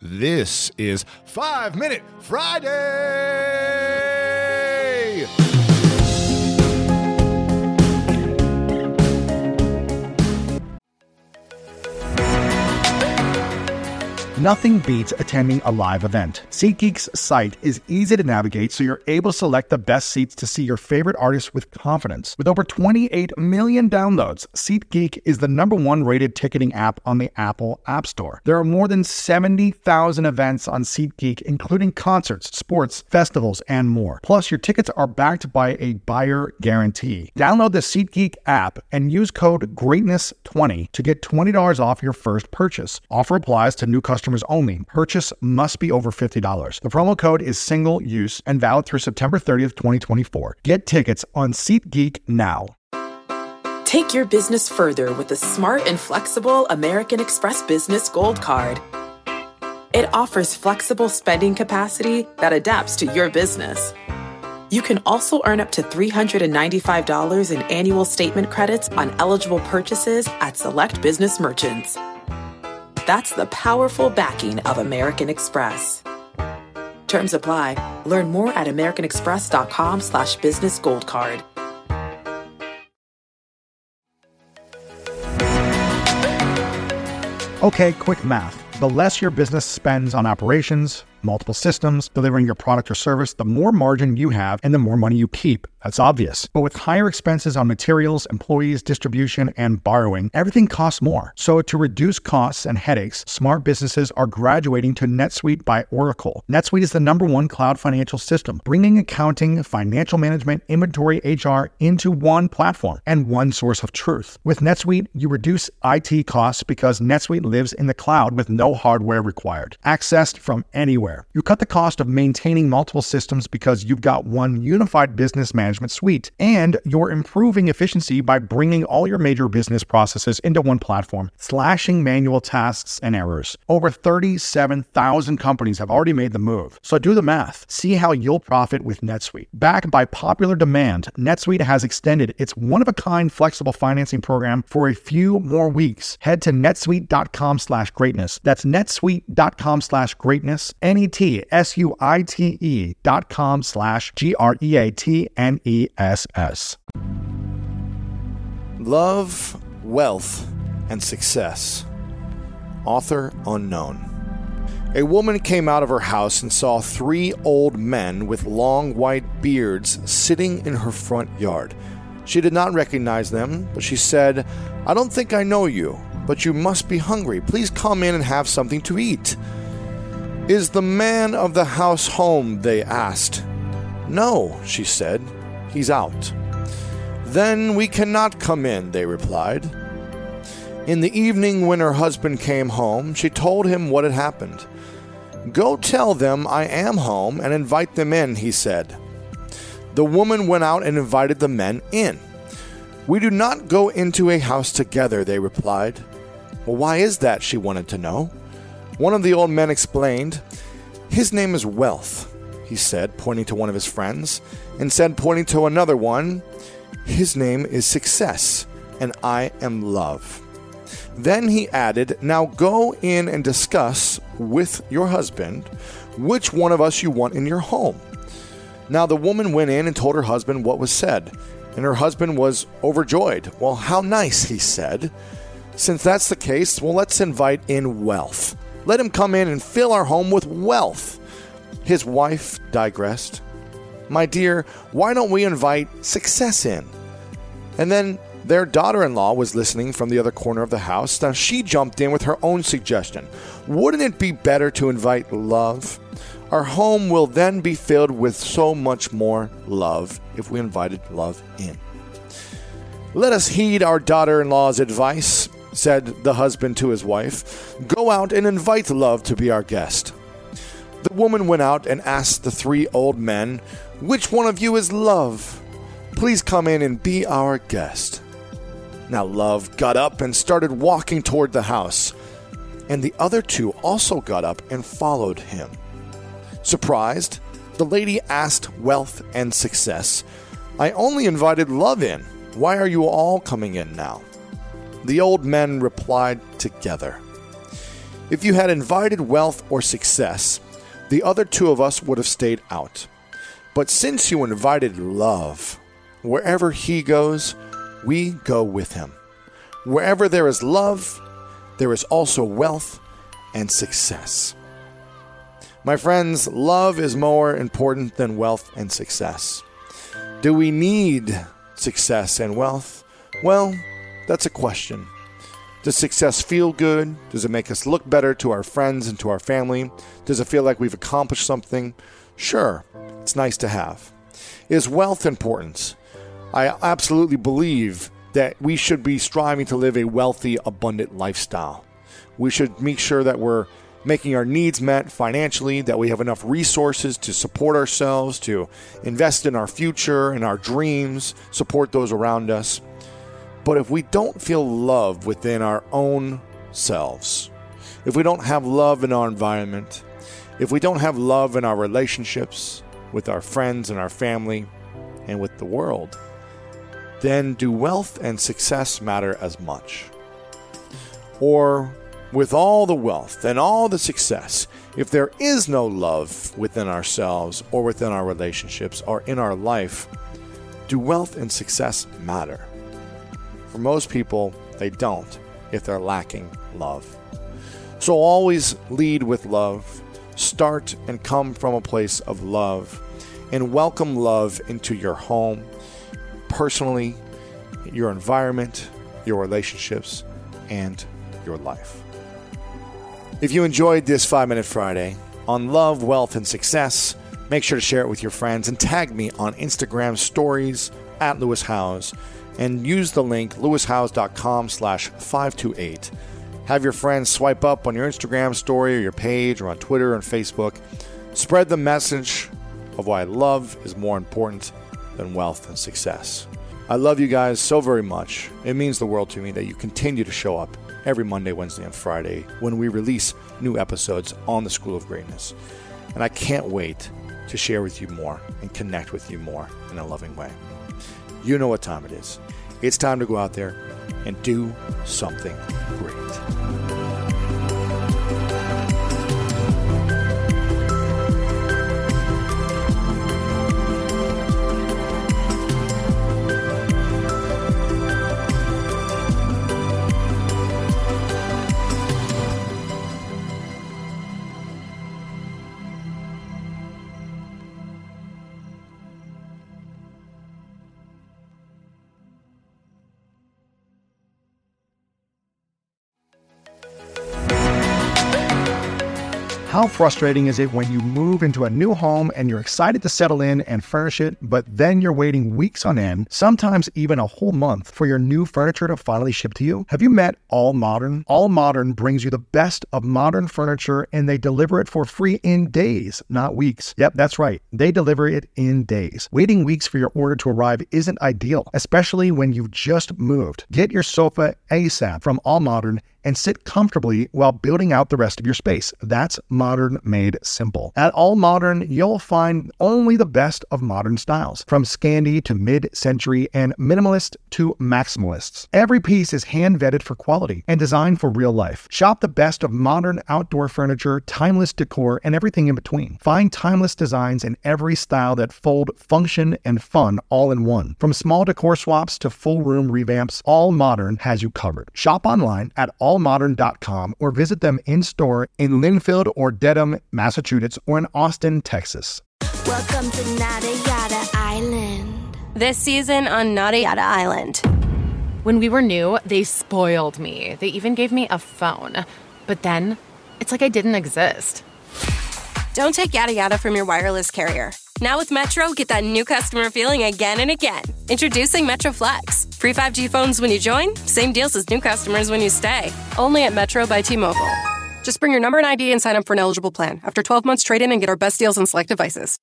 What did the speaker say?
This is Five Minute Friday! Nothing beats attending a live event. SeatGeek's site is easy to navigate so you're able to select the best seats to see your favorite artists with confidence. With over 28 million downloads, SeatGeek is the number one rated ticketing app on the Apple App Store. There are more than 70,000 events on SeatGeek, including concerts, sports, festivals, and more. Plus, your tickets are backed by a buyer guarantee. Download the SeatGeek app and use code GREATNESS20 to get $20 off your first purchase. Offer applies to new customers only. Purchase must be over $50. The promo code is single use and valid through September 30th, 2024. Get tickets on SeatGeek now. Take your business further with the smart and flexible American Express Business Gold Card. It offers flexible spending capacity that adapts to your business. You can also earn up to $395 in annual statement credits on eligible purchases at select business merchants. That's the powerful backing of American Express. Terms apply. Learn more at americanexpress.com slash business gold card. Okay, quick math. The less your business spends on operations, multiple systems, delivering your product or service, the more margin you have and the more money you keep. That's obvious. But with higher expenses on materials, employees, distribution, and borrowing, everything costs more. So to reduce costs and headaches, smart businesses are graduating to NetSuite by Oracle. NetSuite is the number one cloud financial system, bringing accounting, financial management, inventory, HR into one platform and one source of truth. With NetSuite, you reduce IT costs because NetSuite lives in the cloud with no hardware required, accessed from anywhere. You cut the cost of maintaining multiple systems because you've got one unified business management suite, and you're improving efficiency by bringing all your major business processes into one platform, slashing manual tasks and errors. Over 37,000 companies have already made the move. So do the math. See how you'll profit with NetSuite. Backed by popular demand, NetSuite has extended its one-of-a-kind flexible financing program for a few more weeks. Head to netsuite.com slash greatness. That's netsuite.com slash greatness. N-E-T-S-U-I-T-E dot com slash G-R-E-A-T-N-E-S-S. Love, Wealth, and Success. Author unknown. A woman came out of her house and saw three old men with long white beards sitting in her front yard. She did not recognize them, but she said, I don't think I know you, but you must be hungry. Please come in and have something to eat. Is the man of the house home? They asked. No, she said. He's out. Then we cannot come in, they replied. In the evening, when her husband came home, she told him what had happened. Go tell them I am home and invite them in, he said. The woman went out and invited the men in. We do not go into a house together, they replied. Well, why is that? She wanted to know. One of the old men explained, His name is Wealth, he said, pointing to one of his friends, and said, pointing to another one, His name is Success, and I am Love. Then he added, Now go in and discuss with your husband which one of us you want in your home. Now the woman went in and told her husband what was said, and her husband was overjoyed. Well, how nice, he said. Since that's the case, well, let's invite in wealth. Let him come in and fill our home with wealth. His wife digressed. My dear, why don't we invite success in? And then their daughter in law was listening from the other corner of the house. Now she jumped in with her own suggestion. Wouldn't it be better to invite love? Our home will then be filled with so much more love if we invited love in. Let us heed our daughter in law's advice, said the husband to his wife. Go out and invite love to be our guest. The woman went out and asked the three old men, Which one of you is love? Please come in and be our guest. Now, Love got up and started walking toward the house, and the other two also got up and followed him. Surprised, the lady asked Wealth and Success, I only invited Love in. Why are you all coming in now? The old men replied together, If you had invited wealth or success, the other two of us would have stayed out. But since you invited love, wherever he goes, we go with him. Wherever there is love, there is also wealth and success. My friends, love is more important than wealth and success. Do we need success and wealth? Well, that's a question. Does success feel good? Does it make us look better to our friends and to our family? Does it feel like we've accomplished something? Sure, it's nice to have. Is wealth important? I absolutely believe that we should be striving to live a wealthy, abundant lifestyle. We should make sure that we're making our needs met financially, that we have enough resources to support ourselves, to invest in our future and our dreams, support those around us. But if we don't feel love within our own selves, if we don't have love in our environment, if we don't have love in our relationships with our friends and our family and with the world, then do wealth and success matter as much? Or with all the wealth and all the success, if there is no love within ourselves or within our relationships or in our life, do wealth and success matter? For most people, they don't if they're lacking love. So always lead with love, start and come from a place of love, and welcome love into your home, personally, your environment, your relationships, and your life. If you enjoyed this 5 Minute Friday on love, wealth, and success, make sure to share it with your friends and tag me on Instagram stories at Lewis Howes and use the link lewishowes.com slash 528. Have your friends swipe up on your Instagram story or your page or on Twitter and Facebook. Spread the message of why love is more important than wealth and success. I love you guys so very much. It means the world to me that you continue to show up every Monday, Wednesday, and Friday when we release new episodes on the School of Greatness. And I can't wait to share with you more and connect with you more in a loving way. You know what time it is. It's time to go out there and do something great. How frustrating is it when you move into a new home and you're excited to settle in and furnish it, but then you're waiting weeks on end, sometimes even a whole month, for your new furniture to finally ship to you? Have you met All Modern? All Modern brings you the best of modern furniture and they deliver it for free in days, not weeks. Yep, that's right. They deliver it in days. Waiting weeks for your order to arrive isn't ideal, especially when you've just moved. Get your sofa ASAP from All Modern and sit comfortably while building out the rest of your space. That's modern made simple. At All Modern, you'll find only the best of modern styles, from Scandi to mid century and minimalist to maximalists. Every piece is hand vetted for quality and designed for real life. Shop the best of modern outdoor furniture, timeless decor, and everything in between. Find timeless designs in every style that fold function and fun all in one. From small decor swaps to full room revamps, All Modern has you covered. Shop online at allmodern.com or visit them in store in Lynnfield or Dedham, Massachusetts, or in Austin, Texas. Welcome to Nada Yada Island. This season on Nada Yada Island. When we were new, they spoiled me. They even gave me a phone. But then, it's like I didn't exist. Don't take yada yada from your wireless carrier. Now with Metro, get that new customer feeling again and again. Introducing Metro Flex. Free 5G phones when you join, same deals as new customers when you stay. Only at Metro by T Mobile. Just bring your number and ID and sign up for an eligible plan. After 12 months, trade in and get our best deals on select devices.